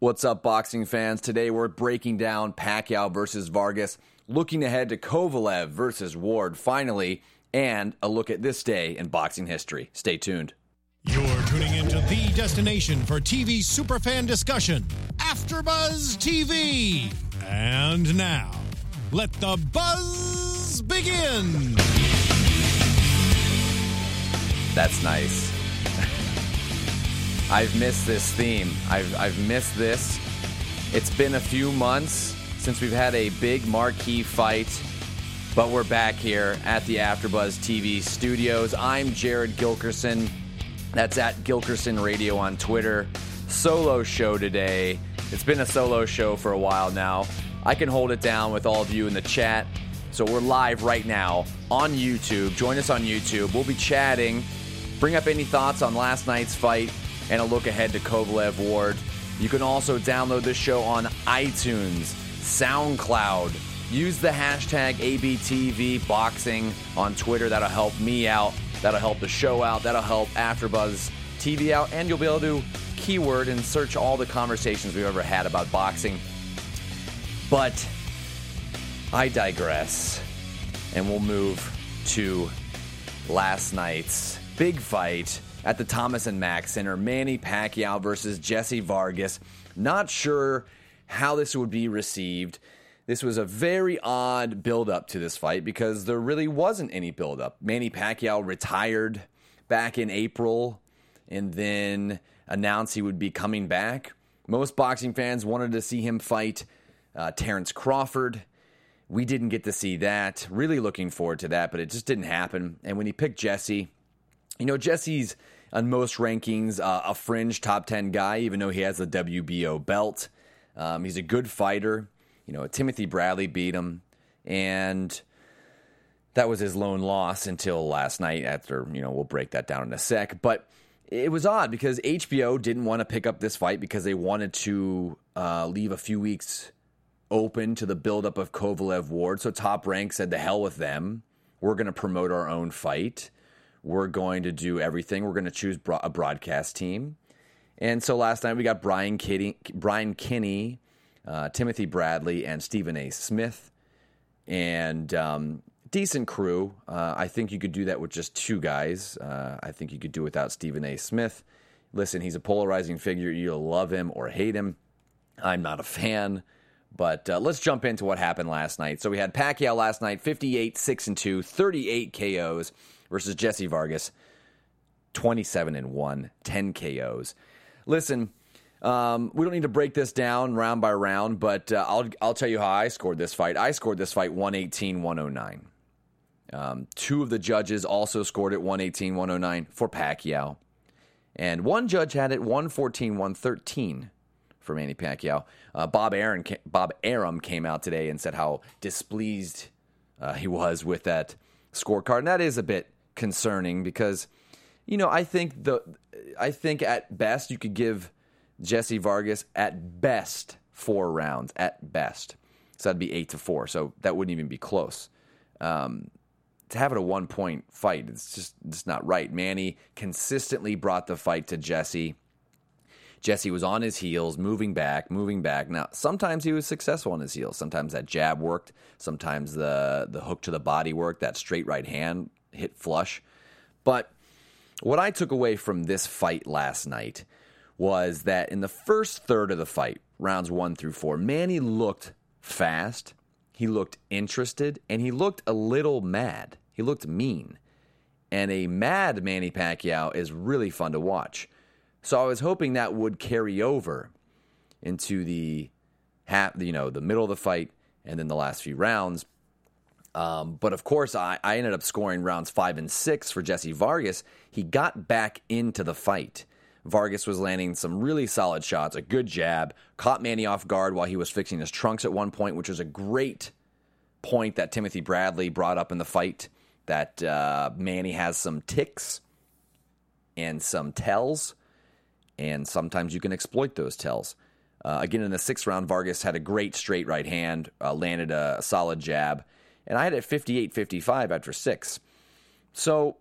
What's up, boxing fans? Today we're breaking down Pacquiao versus Vargas, looking ahead to Kovalev versus Ward finally, and a look at this day in boxing history. Stay tuned. You're tuning into the destination for TV superfan discussion, AfterBuzz TV. And now, let the buzz begin. That's nice. I've missed this theme. I've, I've missed this. It's been a few months since we've had a big marquee fight, but we're back here at the AfterBuzz TV studios. I'm Jared Gilkerson. That's at Gilkerson Radio on Twitter. Solo show today. It's been a solo show for a while now. I can hold it down with all of you in the chat. So we're live right now on YouTube. Join us on YouTube. We'll be chatting. Bring up any thoughts on last night's fight and a look ahead to Kovalev Ward. You can also download this show on iTunes, SoundCloud. Use the hashtag ABTVBoxing on Twitter. That'll help me out. That'll help the show out. That'll help AfterBuzz TV out. And you'll be able to keyword and search all the conversations we've ever had about boxing. But I digress. And we'll move to last night's big fight at the Thomas and Mack Center. Manny Pacquiao versus Jesse Vargas. Not sure how this would be received. This was a very odd build up to this fight because there really wasn't any build up. Manny Pacquiao retired back in April and then announced he would be coming back. Most boxing fans wanted to see him fight uh, Terrence Crawford. We didn't get to see that. Really looking forward to that, but it just didn't happen. And when he picked Jesse, you know, Jesse's on most rankings uh, a fringe top 10 guy, even though he has the WBO belt. Um, he's a good fighter. You know, Timothy Bradley beat him, and that was his lone loss until last night. After, you know, we'll break that down in a sec. But it was odd because HBO didn't want to pick up this fight because they wanted to uh, leave a few weeks open to the buildup of Kovalev Ward. So Top Rank said, the hell with them. We're going to promote our own fight. We're going to do everything. We're going to choose a broadcast team. And so last night we got Brian Kenny, Brian Kenny uh, Timothy Bradley, and Stephen A. Smith. And um, decent crew. Uh, I think you could do that with just two guys. Uh, I think you could do without Stephen A. Smith. Listen, he's a polarizing figure. You'll love him or hate him. I'm not a fan. But uh, let's jump into what happened last night. So we had Pacquiao last night, 58, 6 and 2, 38 KOs versus Jesse Vargas, 27 and 1, 10 KOs. Listen, um, we don't need to break this down round by round, but uh, I'll I'll tell you how I scored this fight. I scored this fight 118 109. Um, two of the judges also scored it 118 109 for Pacquiao. And one judge had it 114 113 for Manny Pacquiao. Uh, Bob Aaron, Bob Arum came out today and said how displeased uh, he was with that scorecard, and that is a bit concerning because, you know, I think the I think at best you could give Jesse Vargas at best four rounds, at best. So that'd be eight to four. So that wouldn't even be close. Um, to have it a one point fight, it's just it's not right. Manny consistently brought the fight to Jesse. Jesse was on his heels, moving back, moving back. Now, sometimes he was successful on his heels. Sometimes that jab worked. Sometimes the the hook to the body worked. That straight right hand hit flush. But what I took away from this fight last night was that in the first third of the fight, rounds one through four, Manny looked fast, he looked interested, and he looked a little mad. He looked mean. And a mad Manny Pacquiao is really fun to watch. So I was hoping that would carry over into the half, you know, the middle of the fight and then the last few rounds. Um, but of course, I, I ended up scoring rounds five and six for Jesse Vargas. He got back into the fight. Vargas was landing some really solid shots, a good jab, caught Manny off guard while he was fixing his trunks at one point, which was a great point that Timothy Bradley brought up in the fight. That uh, Manny has some ticks and some tells, and sometimes you can exploit those tells. Uh, again, in the sixth round, Vargas had a great straight right hand, uh, landed a, a solid jab, and I had it 58 55 after six. So,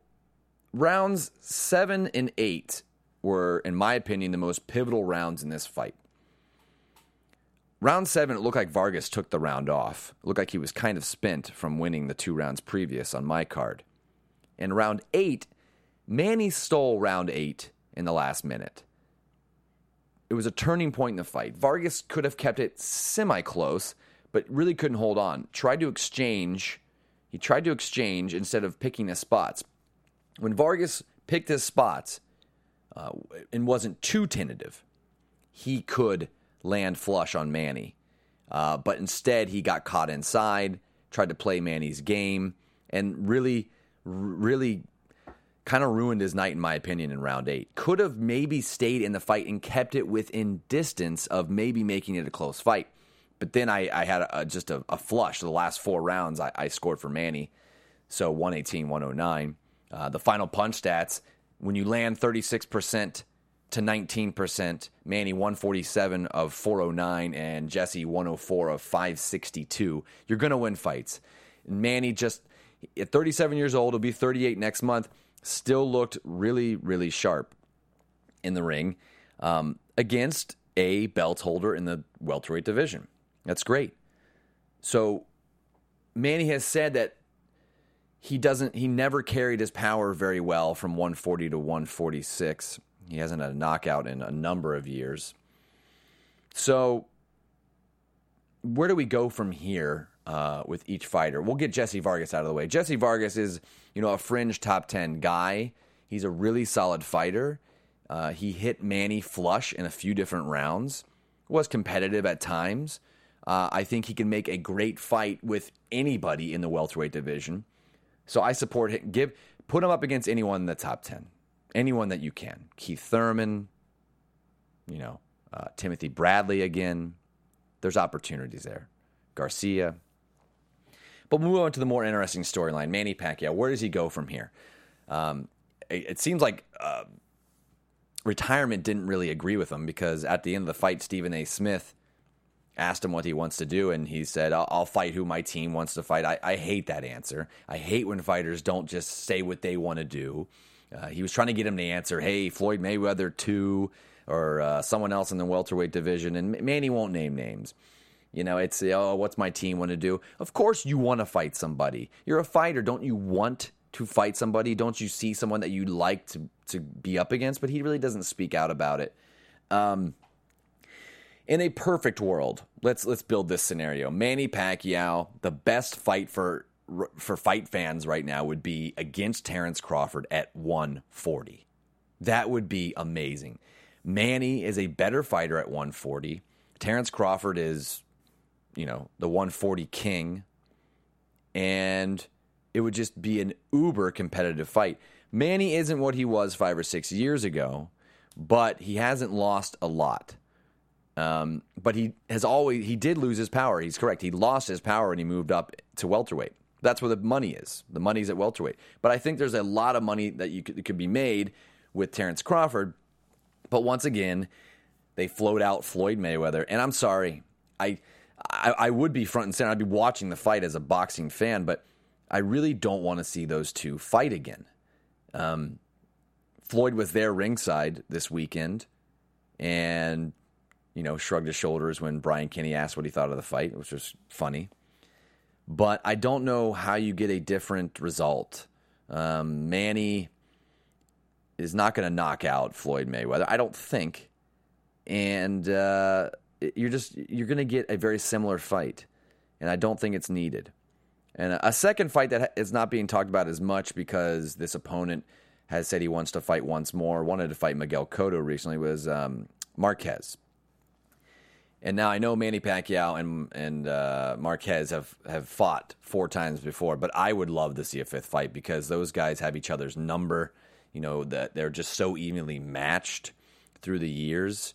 rounds seven and eight were, in my opinion, the most pivotal rounds in this fight. round seven, it looked like Vargas took the round off. It looked like he was kind of spent from winning the two rounds previous on my card. In round eight, Manny stole round eight in the last minute. It was a turning point in the fight. Vargas could have kept it semi close, but really couldn't hold on. Tried to exchange. He tried to exchange instead of picking his spots. When Vargas picked his spots uh, and wasn't too tentative, he could land flush on Manny. Uh, but instead, he got caught inside, tried to play Manny's game, and really, really kind of ruined his night, in my opinion, in round eight. Could have maybe stayed in the fight and kept it within distance of maybe making it a close fight. But then I, I had a, just a, a, flush. The last four rounds, I, I, scored for Manny. So 118, 109. Uh, the final punch stats, when you land 36% to 19%, Manny 147 of 409 and Jesse 104 of 562. You're going to win fights. Manny just at 37 years old, he'll be 38 next month, still looked really, really sharp in the ring um, against a belt holder in the welterweight division. That's great. So Manny has said that he doesn't he never carried his power very well from 140 to 146. He hasn't had a knockout in a number of years. So where do we go from here uh, with each fighter? We'll get Jesse Vargas out of the way. Jesse Vargas is, you know, a fringe top 10 guy. He's a really solid fighter. Uh, he hit Manny flush in a few different rounds. Was competitive at times. Uh, I think he can make a great fight with anybody in the welterweight division. So I support him. Give put him up against anyone in the top ten, anyone that you can. Keith Thurman, you know, uh, Timothy Bradley again. There's opportunities there. Garcia. But move on to the more interesting storyline. Manny Pacquiao. Where does he go from here? Um, it, it, seems like uh, retirement didn't really agree with him because at the end of the fight, Stephen A. Smith asked him what he wants to do, and he said, I'll, I'll fight who my team wants to fight. I, I, hate that answer. I hate when fighters don't just say what they want to do. Uh, he was trying to get him to answer, hey, Floyd Mayweather 2 or uh, someone else in the welterweight division, and Manny won't name names. You know, it's, oh, what's my team want to do? Of course, you want to fight somebody. You're a fighter. Don't you want to fight somebody? Don't you see someone that you'd like to, to be up against? But he really doesn't speak out about it. Um, in a perfect world, let's let's build this scenario. Manny Pacquiao, the best fight for for fight fans right now would be against Terrence Crawford at 140. That would be amazing. Manny is a better fighter at 140. Terrence Crawford is, you know, the 140 king. And it would just be an uber competitive fight. Manny isn't what he was five or six years ago, but he hasn't lost a lot. Um, but he has always he did lose his power. He's correct. He lost his power and he moved up to welterweight. That's where the money is. The money's at welterweight. But I think there's a lot of money that you could, could be made with Terrence Crawford. But once again, they float out Floyd Mayweather, and I'm sorry, I, I, I would be front and center. I'd be watching the fight as a boxing fan, but I really don't want to see those two fight again. Um, Floyd was there ringside this weekend, and you know, shrugged his shoulders when Brian Kenny asked what he thought of the fight, which was funny. But I don't know how you get a different result. Um, Manny is not going to knock out Floyd Mayweather, I don't think. And uh, you're just you're going to get a very similar fight, and I don't think it's needed. And a second fight that is not being talked about as much because this opponent has said he wants to fight once more, wanted to fight Miguel Cotto recently, was um, Marquez. And now I know Manny Pacquiao and and uh, Marquez have have fought four times before, but I would love to see a fifth fight because those guys have each other's number. You know that they're just so evenly matched through the years.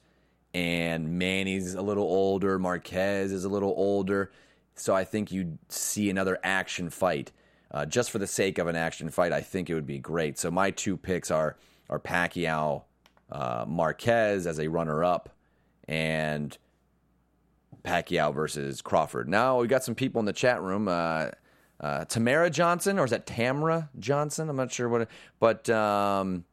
And Manny's a little older, Marquez is a little older, so I think you'd see another action fight. Uh, just for the sake of an action fight, I think it would be great. So my two picks are are Pacquiao, uh, Marquez as a runner up, and Pacquiao versus Crawford. Now we got some people in the chat room. Uh, uh, Tamara Johnson, or is that Tamara Johnson? I'm not sure what. It, but um,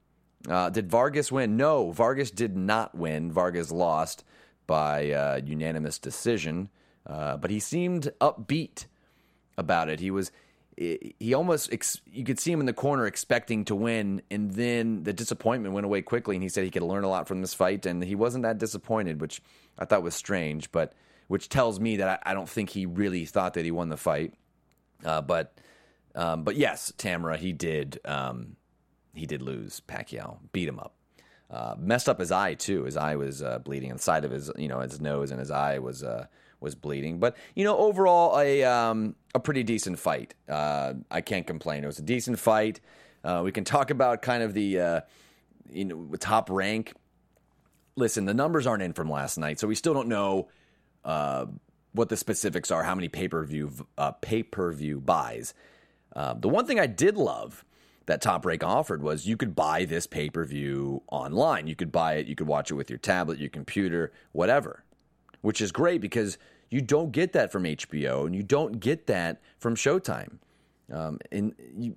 uh, did Vargas win? No, Vargas did not win. Vargas lost. by uh, unanimous decision, uh, but he seemed upbeat about it. He was he almost ex- you could see him in the corner expecting to win and then the disappointment went away quickly and he said he could learn a lot from this fight and he wasn't that disappointed which i thought was strange but which tells me that i, I don't think he really thought that he won the fight uh, but um, but yes tamara he did um, he did lose pacquiao beat him up uh, messed up his eye too his eye was uh, bleeding the side of his you know his nose and his eye was uh, was bleeding. But you know, overall, a um, a pretty decent fight. Uh, I can't complain. It was a decent fight. Uh, we can talk about kind of the uh, you know top rank. Listen, the numbers aren't in from last night, so we still don't know uh, what the specifics are. How many pay per view uh, pay per view buys? Uh, the one thing I did love that Top Rank offered was you could buy this pay per view online. You could buy it. You could watch it with your tablet, your computer, whatever which is great because you don't get that from HBO and you don't get that from Showtime. Um, and you,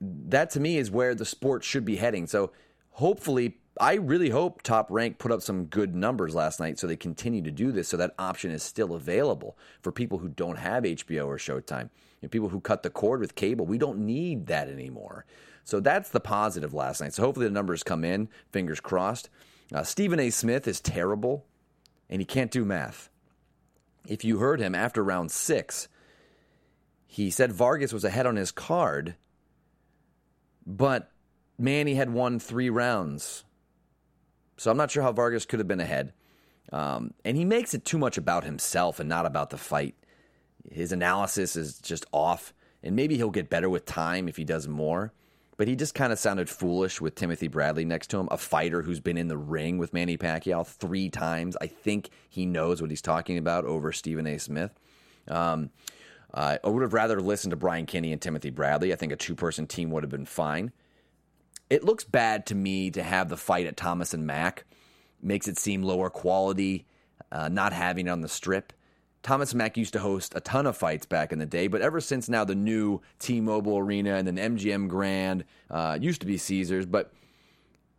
that to me is where the sport should be heading. So hopefully, I really hope Top Rank put up some good numbers last night so they continue to do this so that option is still available for people who don't have HBO or Showtime. Know, people who cut the cord with cable, we don't need that anymore. So that's the positive last night. So hopefully the numbers come in, fingers crossed. Uh, Stephen A. Smith is terrible and he can't do math. If you heard him after round six, he said Vargas was ahead on his card, but Manny had won three rounds. So I'm not sure how Vargas could have been ahead. Um, and he makes it too much about himself and not about the fight. His analysis is just off, and maybe he'll get better with time if he does more but he just kind of sounded foolish with Timothy Bradley next to him, a fighter who's been in the ring with Manny Pacquiao three times. I think he knows what he's talking about over Stephen A. Smith. Um, I would have rather listened to Brian Kenny and Timothy Bradley. I think a two person team would have been fine. It looks bad to me to have the fight at Thomas and Mack. Makes it seem lower quality, uh, not having it on the strip. Thomas and Mack used to host a ton of fights back in the day, but ever since now the new T-Mobile Arena and then MGM Grand uh, used to be Caesars, but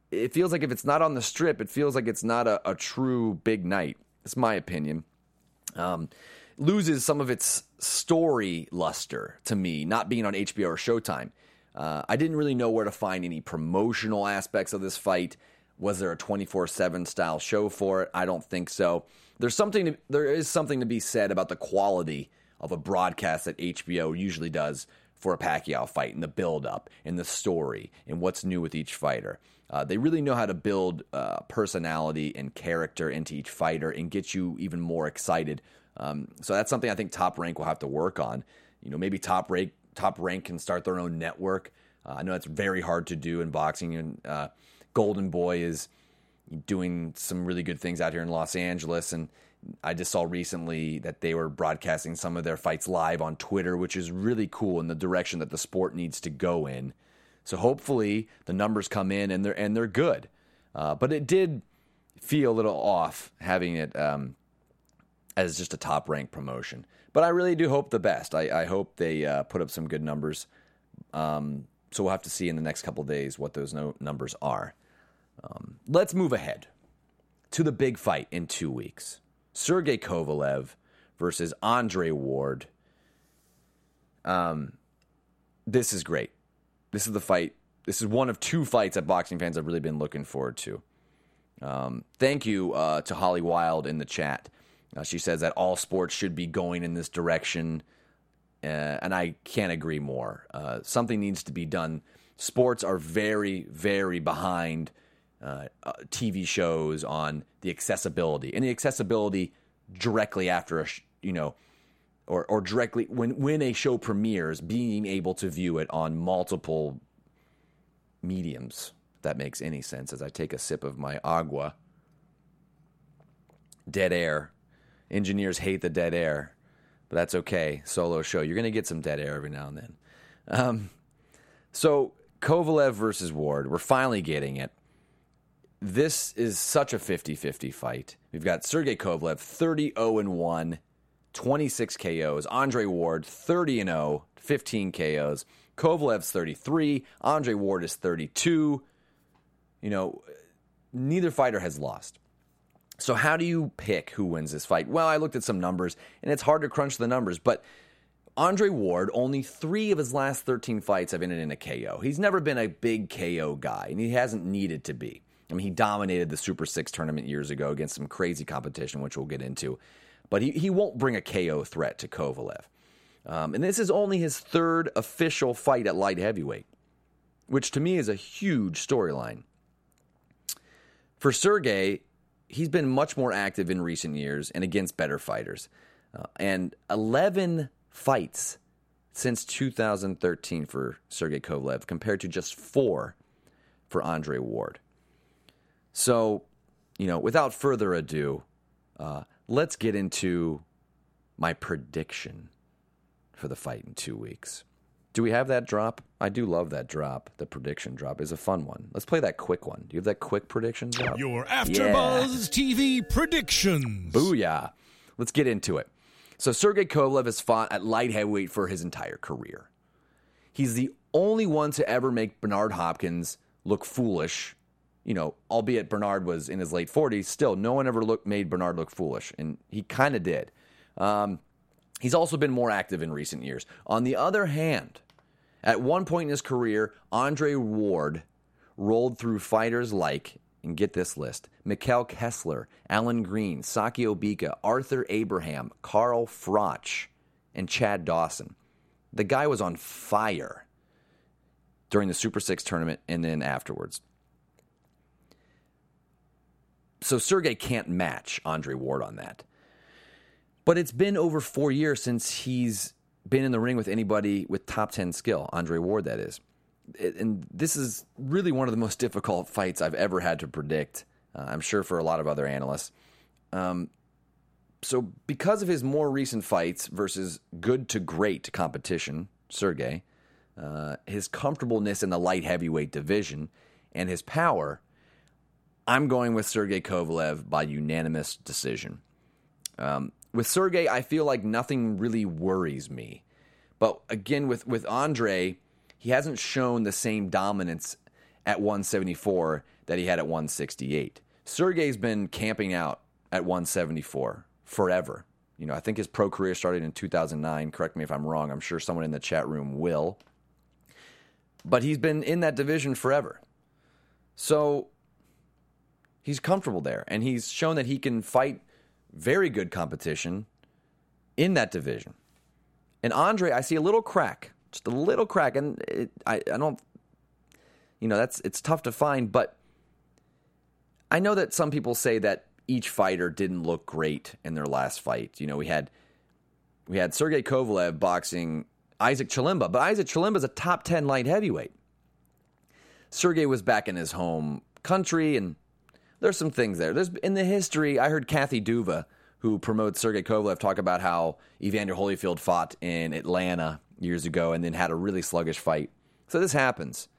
it feels like if it's not on the strip, it feels like it's not a, a true big night. It's my opinion. Um, loses some of its story luster to me, not being on HBO or Showtime. Uh, I didn't really know where to find any promotional aspects of this fight. Was there a 24 7 style show for it? I don't think so there's something to, there is something to be said about the quality of a broadcast that HBO usually does for a Pacquiao fight and the build up and the story and what's new with each fighter. Uh, they really know how to build uh, personality and character into each fighter and get you even more excited. Um, so that's something I think Top Rank will have to work on. You know, maybe Top Rank Top Rank can start their own network. Uh, I know that's very hard to do in boxing, and uh, Golden Boy is doing some really good things out here in Los Angeles. And I just saw recently that they were broadcasting some of their fights live on Twitter, which is really cool in the direction that the sport needs to go in. So hopefully the numbers come in and they're and they're good. Uh, but it did feel a little off having it um, as just a top rank promotion. But I really do hope the best. I, I hope they uh, put up some good numbers. Um, so we'll have to see in the next couple days what those no- numbers are. Um, let's move ahead to the big fight in two weeks Sergey Kovalev versus Andre Ward. Um, this is great. This is the fight. This is one of two fights that boxing fans have really been looking forward to. Um, thank you uh, to Holly Wild in the chat. Uh, she says that all sports should be going in this direction, uh, and I can't agree more. Uh, something needs to be done. Sports are very, very behind uh, uh TV shows on the accessibility and the accessibility directly after a sh- you know or or directly when when a show premieres being able to view it on multiple mediums if that makes any sense as I take a sip of my agua dead air engineers hate the dead air but that's okay solo show you're going to get some dead air every now and then um, so Kovalev versus Ward we're finally getting it this is such a 50 50 fight. We've got Sergey Kovalev, 30 0 1, 26 KOs. Andre Ward, 30 0, 15 KOs. Kovalev's 33. Andre Ward is 32. You know, neither fighter has lost. So, how do you pick who wins this fight? Well, I looked at some numbers, and it's hard to crunch the numbers, but Andre Ward, only three of his last 13 fights have ended in a KO. He's never been a big KO guy, and he hasn't needed to be. I mean, he dominated the Super Six tournament years ago against some crazy competition, which we'll get into, but he, he won't bring a KO threat to Kovalev. Um, and this is only his third official fight at light heavyweight, which to me is a huge storyline. For Sergey, he's been much more active in recent years and against better fighters. Uh, and 11 fights since 2013 for Sergey Kovalev compared to just four for Andre Ward. So, you know, without further ado, uh, let's get into my prediction for the fight in two weeks. Do we have that drop? I do love that drop. The prediction drop is a fun one. Let's play that quick one. Do you have that quick prediction drop? Your AfterBuzz TV predictions. Booyah! Let's get into it. So Sergey Kovalev has fought at light heavyweight for his entire career. He's the only one to ever make Bernard Hopkins look foolish. You know, albeit Bernard was in his late 40s, still no one ever looked made Bernard look foolish, and he kind of did. Um, He's also been more active in recent years. On the other hand, at one point in his career, Andre Ward rolled through fighters like, and get this list Mikkel Kessler, Alan Green, Sakio Bika, Arthur Abraham, Carl Froch, and Chad Dawson. The guy was on fire during the Super Six tournament and then afterwards. So Sergey can't match Andre Ward on that. But it's been over four years since he's been in the ring with anybody with top 10 skill, Andre Ward, that is. And this is really one of the most difficult fights I've ever had to predict, uh, I'm sure for a lot of other analysts. Um, so, because of his more recent fights versus good to great competition, Sergey, uh, his comfortableness in the light heavyweight division, and his power, I'm going with Sergey Kovalev by unanimous decision. Um, with Sergey, I feel like nothing really worries me. But again, with, with Andre, he hasn't shown the same dominance at 174 that he had at 168. Sergey's been camping out at 174 forever. You know, I think his pro career started in 2009. Correct me if I'm wrong. I'm sure someone in the chat room will. But he's been in that division forever. So he's comfortable there and he's shown that he can fight very good competition in that division. And Andre, I see a little crack, just a little crack, and it, I, I don't, you know, that's it's tough to find. But I know that some people say that each fighter didn't look great in their last fight. You know, we had we had Sergey Kovalev boxing Isaac Chilemba, but Isaac Chilemba is a top ten light heavyweight. Sergey was back in his home country, and there's some things there. There's in the history. I heard Kathy Duva, who promotes Sergey Kovalev, talk about how Evander Holyfield fought in Atlanta years ago and then had a really sluggish fight. So this happens,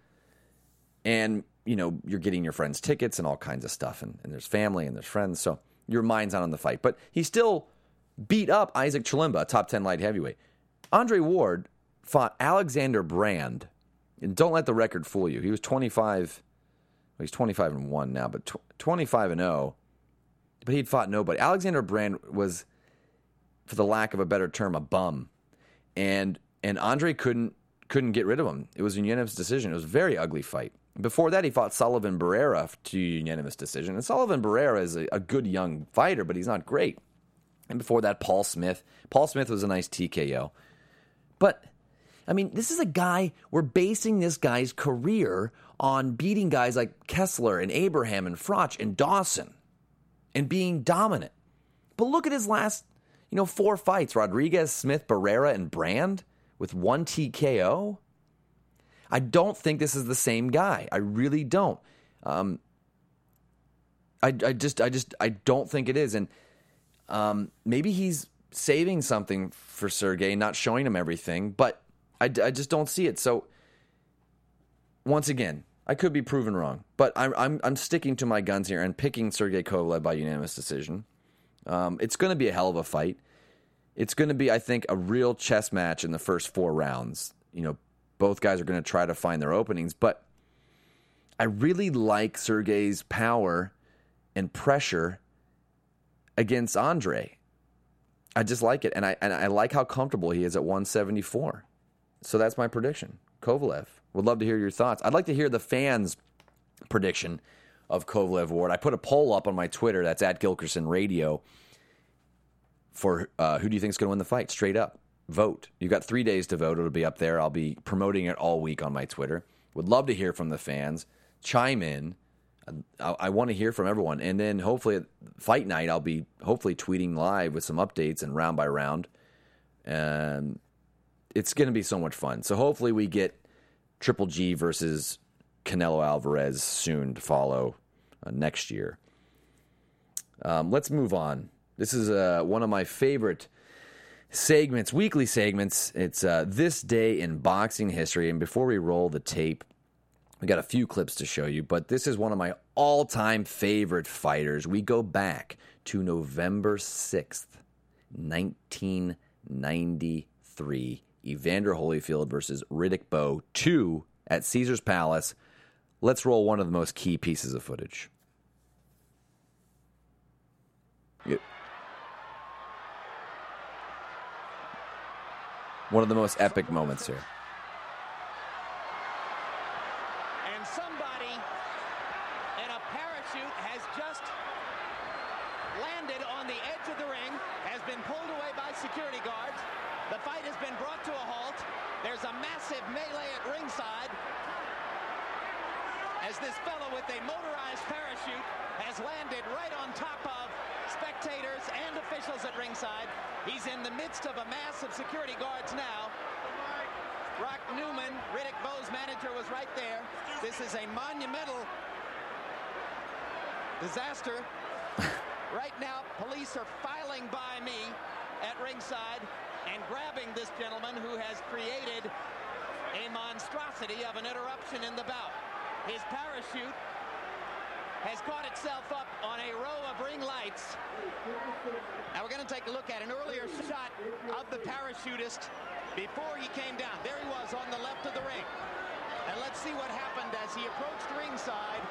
and you know you're getting your friends tickets and all kinds of stuff, and, and there's family and there's friends, so your mind's not on the fight. But he still beat up Isaac Chilemba, a top ten light heavyweight. Andre Ward fought Alexander Brand, and don't let the record fool you. He was 25 he's 25 and 1 now, but tw- 25 and 0. But he'd fought nobody. Alexander Brand was, for the lack of a better term, a bum. And and Andre couldn't couldn't get rid of him. It was a unanimous decision. It was a very ugly fight. Before that, he fought Sullivan Barrera to unanimous decision. And Sullivan Barrera is a, a good young fighter, but he's not great. And before that, Paul Smith. Paul Smith was a nice TKO. But I mean, this is a guy, we're basing this guy's career on beating guys like Kessler and Abraham and Froch and Dawson and being dominant. But look at his last, you know, four fights Rodriguez, Smith, Barrera, and Brand with one TKO. I don't think this is the same guy. I really don't. Um, I, I just, I just, I don't think it is. And um, maybe he's saving something for Sergey, not showing him everything. But I, I just don't see it. So once again, I could be proven wrong, but I'm I'm, I'm sticking to my guns here and picking Sergey Kovalev by unanimous decision. Um, it's going to be a hell of a fight. It's going to be, I think, a real chess match in the first four rounds. You know, both guys are going to try to find their openings, but I really like Sergey's power and pressure against Andre. I just like it, and I and I like how comfortable he is at 174. So that's my prediction. Kovalev. Would love to hear your thoughts. I'd like to hear the fans' prediction of Kovalev Ward. I put a poll up on my Twitter. That's at Gilkerson Radio. For uh, who do you think is going to win the fight? Straight up, vote. You've got three days to vote. It'll be up there. I'll be promoting it all week on my Twitter. Would love to hear from the fans. Chime in. I, I want to hear from everyone, and then hopefully at fight night I'll be hopefully tweeting live with some updates and round by round, and it's going to be so much fun. So hopefully we get Triple G versus Canelo Alvarez soon to follow uh, next year. Um, let's move on. This is uh, one of my favorite segments, weekly segments. It's uh, this day in boxing history, and before we roll the tape, we got a few clips to show you, but this is one of my all time favorite fighters. We go back to November 6th, 1993. Evander Holyfield versus Riddick Bowe 2 at Caesars Palace. Let's roll one of the most key pieces of footage. One of the most epic moments here. At ringside and grabbing this gentleman who has created a monstrosity of an interruption in the bout. His parachute has caught itself up on a row of ring lights. Now we're going to take a look at an earlier shot of the parachutist before he came down. There he was on the left of the ring. And let's see what happened as he approached ringside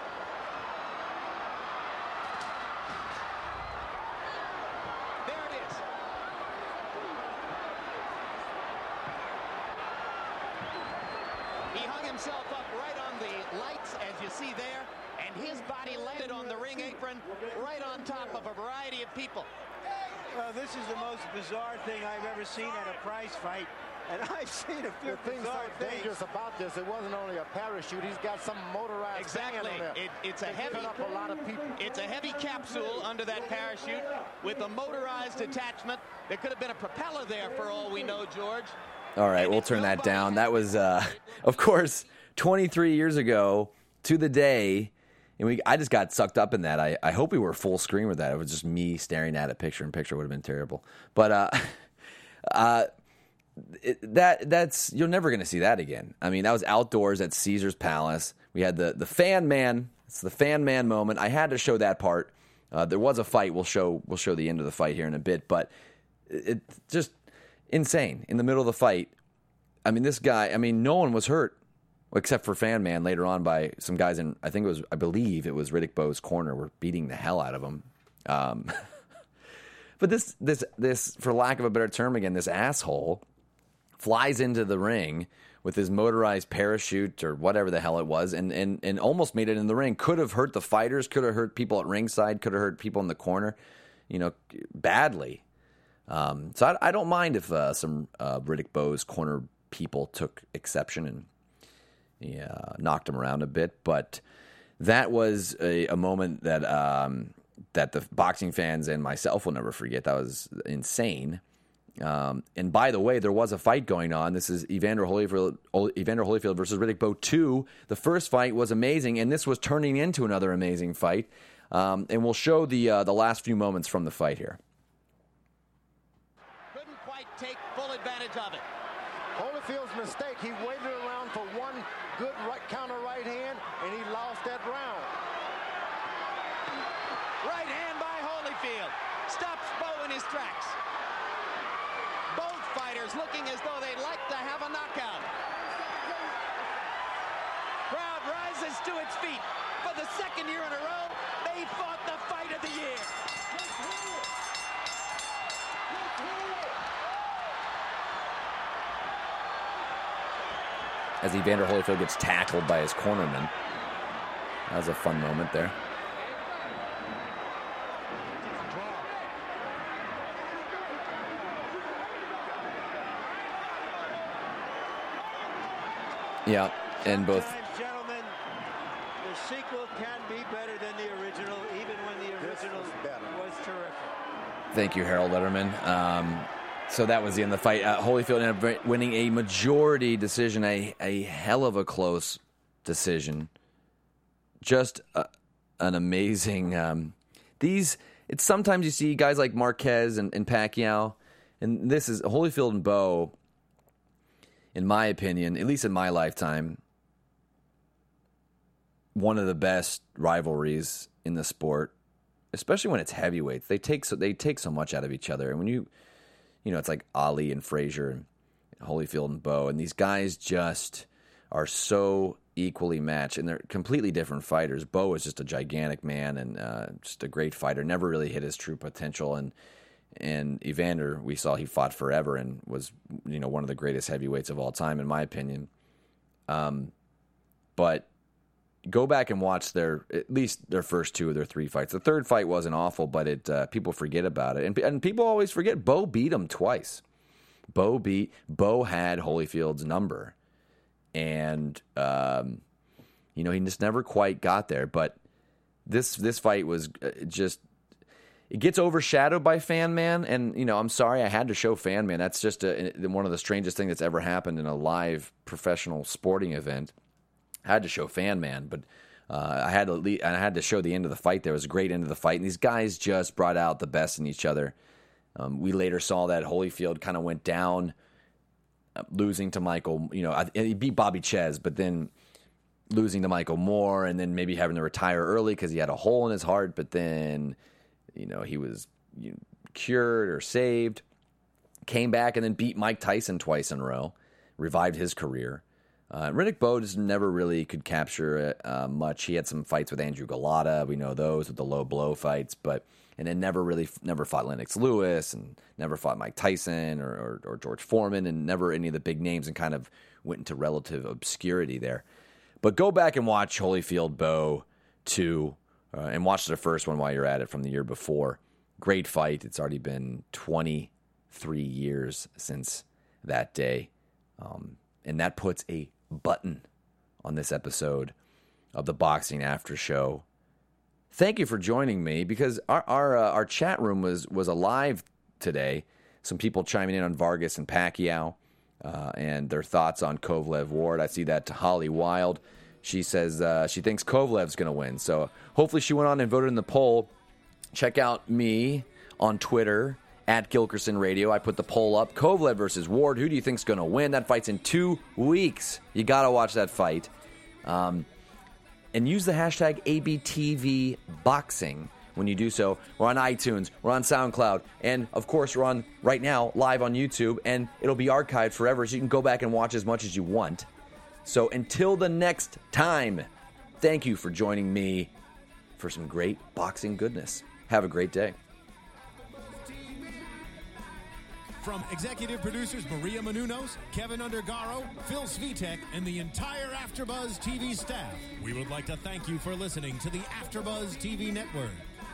himself up right on the lights, as you see there, and his body landed on the ring apron right on top of a variety of people. Well, this is the most bizarre thing I've ever seen at a prize fight. And I've seen a few the thing so dangerous about this, it wasn't only a parachute. He's got some motorized exactly. It, it's a heavy up a lot of people. It's a heavy capsule under that parachute with a motorized attachment. There could have been a propeller there for all we know, George. All right, we'll turn that down. That was, uh, of course, 23 years ago to the day. And we, I just got sucked up in that. I, I hope we were full screen with that. It was just me staring at it, picture in picture would have been terrible. But uh, uh, it, that that's you're never going to see that again. I mean, that was outdoors at Caesar's Palace. We had the the fan man. It's the fan man moment. I had to show that part. Uh, there was a fight. We'll show we'll show the end of the fight here in a bit. But it, it just insane in the middle of the fight. I mean, this guy, I mean, no one was hurt except for Fan Man later on by some guys in, I think it was, I believe it was Riddick Bowe's corner, were beating the hell out of him. Um, but this, this, this, for lack of a better term again, this asshole flies into the ring with his motorized parachute or whatever the hell it was and, and, and almost made it in the ring. Could have hurt the fighters, could have hurt people at ringside, could have hurt people in the corner, you know, badly. Um, so I, I, don't mind if uh, some uh, Riddick Bowe's corner people took exception and yeah, knocked him around a bit. But that was a, a moment that um, that the boxing fans and myself will never forget. That was insane. Um, and by the way, there was a fight going on. This is Evander Holyfield, Evander Holyfield versus Riddick Bowe 2. The first fight was amazing, and this was turning into another amazing fight. Um, and we'll show the uh, the last few moments from the fight here. Couldn't quite take full advantage of it. Holyfield's mistake, he waited around for one good right, counter right hand, and he lost that round. Right hand by Holyfield. Stops Bowe in his tracks. Both looking as though they'd like to have a knockout. Crowd rises to its feet. For the second year in a row, they fought the fight of the year. As Evander Holyfield gets tackled by his cornerman. That was a fun moment there. Yeah, and both gentlemen, the sequel can be better than the original, even when the original was terrific. Thank you, Harold Lederman. Um, so that was the end of the fight. Uh, Holyfield ended up winning a majority decision, a, a hell of a close decision. Just a, an amazing. Um, these, it's sometimes you see guys like Marquez and, and Pacquiao, and this is Holyfield and Bowe, in my opinion, at least in my lifetime, one of the best rivalries in the sport especially when it's heavyweights. They take so they take so much out of each other, and when you, you know, it's like Ali and Frazier and Holyfield and Bowe, and these guys just are so equally matched, and they're completely different fighters. Bowe is just a gigantic man and uh, just a great fighter. Never really hit his true potential, and and Evander, we saw he fought forever and was you know one of the greatest heavyweights of all time, in my opinion. Um, but go back and watch their at least their first two of their three fights. The third fight wasn't awful, but it uh, people forget about it, and and people always forget. Bowe beat him twice. Bowe beat Bowe had Holyfield's number, and um, you know he just never quite got there. But this this fight was uh, just. It gets overshadowed by Fan Man, and you know I'm sorry I had to show Fan Man. That's just a, one of the strangest things that's ever happened in a live professional sporting event. I had to show Fan Man, but uh, I had to le- I had to show the end of the fight. There was a great end of the fight, and these guys just brought out the best in each other. Um, we later saw that Holyfield kind of went down, uh, losing to Michael. You know, I, he beat Bobby Czyz, but then losing to Michael Moorer, and then maybe having to retire early because he had a hole in his heart. But then, you know, he was you know, cured or saved. Came back and then beat Mike Tyson twice in a row, revived his career. Uh, Riddick Bowe just never really could capture uh, much. He had some fights with Andrew Golota. We know those with the low blow fights, but and then never really never fought Lennox Lewis and never fought Mike Tyson or, or, or George Foreman and never any of the big names and kind of went into relative obscurity there. But go back and watch Holyfield Bowe two uh, and watch the first one while you're at it from the year before. Great fight. It's already been 23 years since that day. Um, and that puts a button on this episode of the Boxing After Show. Thank you for joining me because our our, uh, our chat room was was alive today. Some people chiming in on Vargas and Pacquiao uh, and their thoughts on Kovalev Ward. I see that to Holly Wild. She says uh, she thinks Kovalev's going to win. So hopefully she went on and voted in the poll. Check out me on Twitter at Gilkerson Radio. I put the poll up. Kovalev versus Ward. Who do you think's going to win? That fight's in two weeks. You got to watch that fight. Um, and use the hashtag ABTVBoxing when you do so. We're on iTunes, we're on SoundCloud, and of course, we're on right now live on YouTube, and it'll be archived forever so you can go back and watch as much as you want. So until the next time, thank you for joining me for some great boxing goodness. Have a great day. From executive producers Maria Menounos, Kevin Undergaro, Phil Svitek, and the entire AfterBuzz TV staff, we would like to thank you for listening to the AfterBuzz TV network.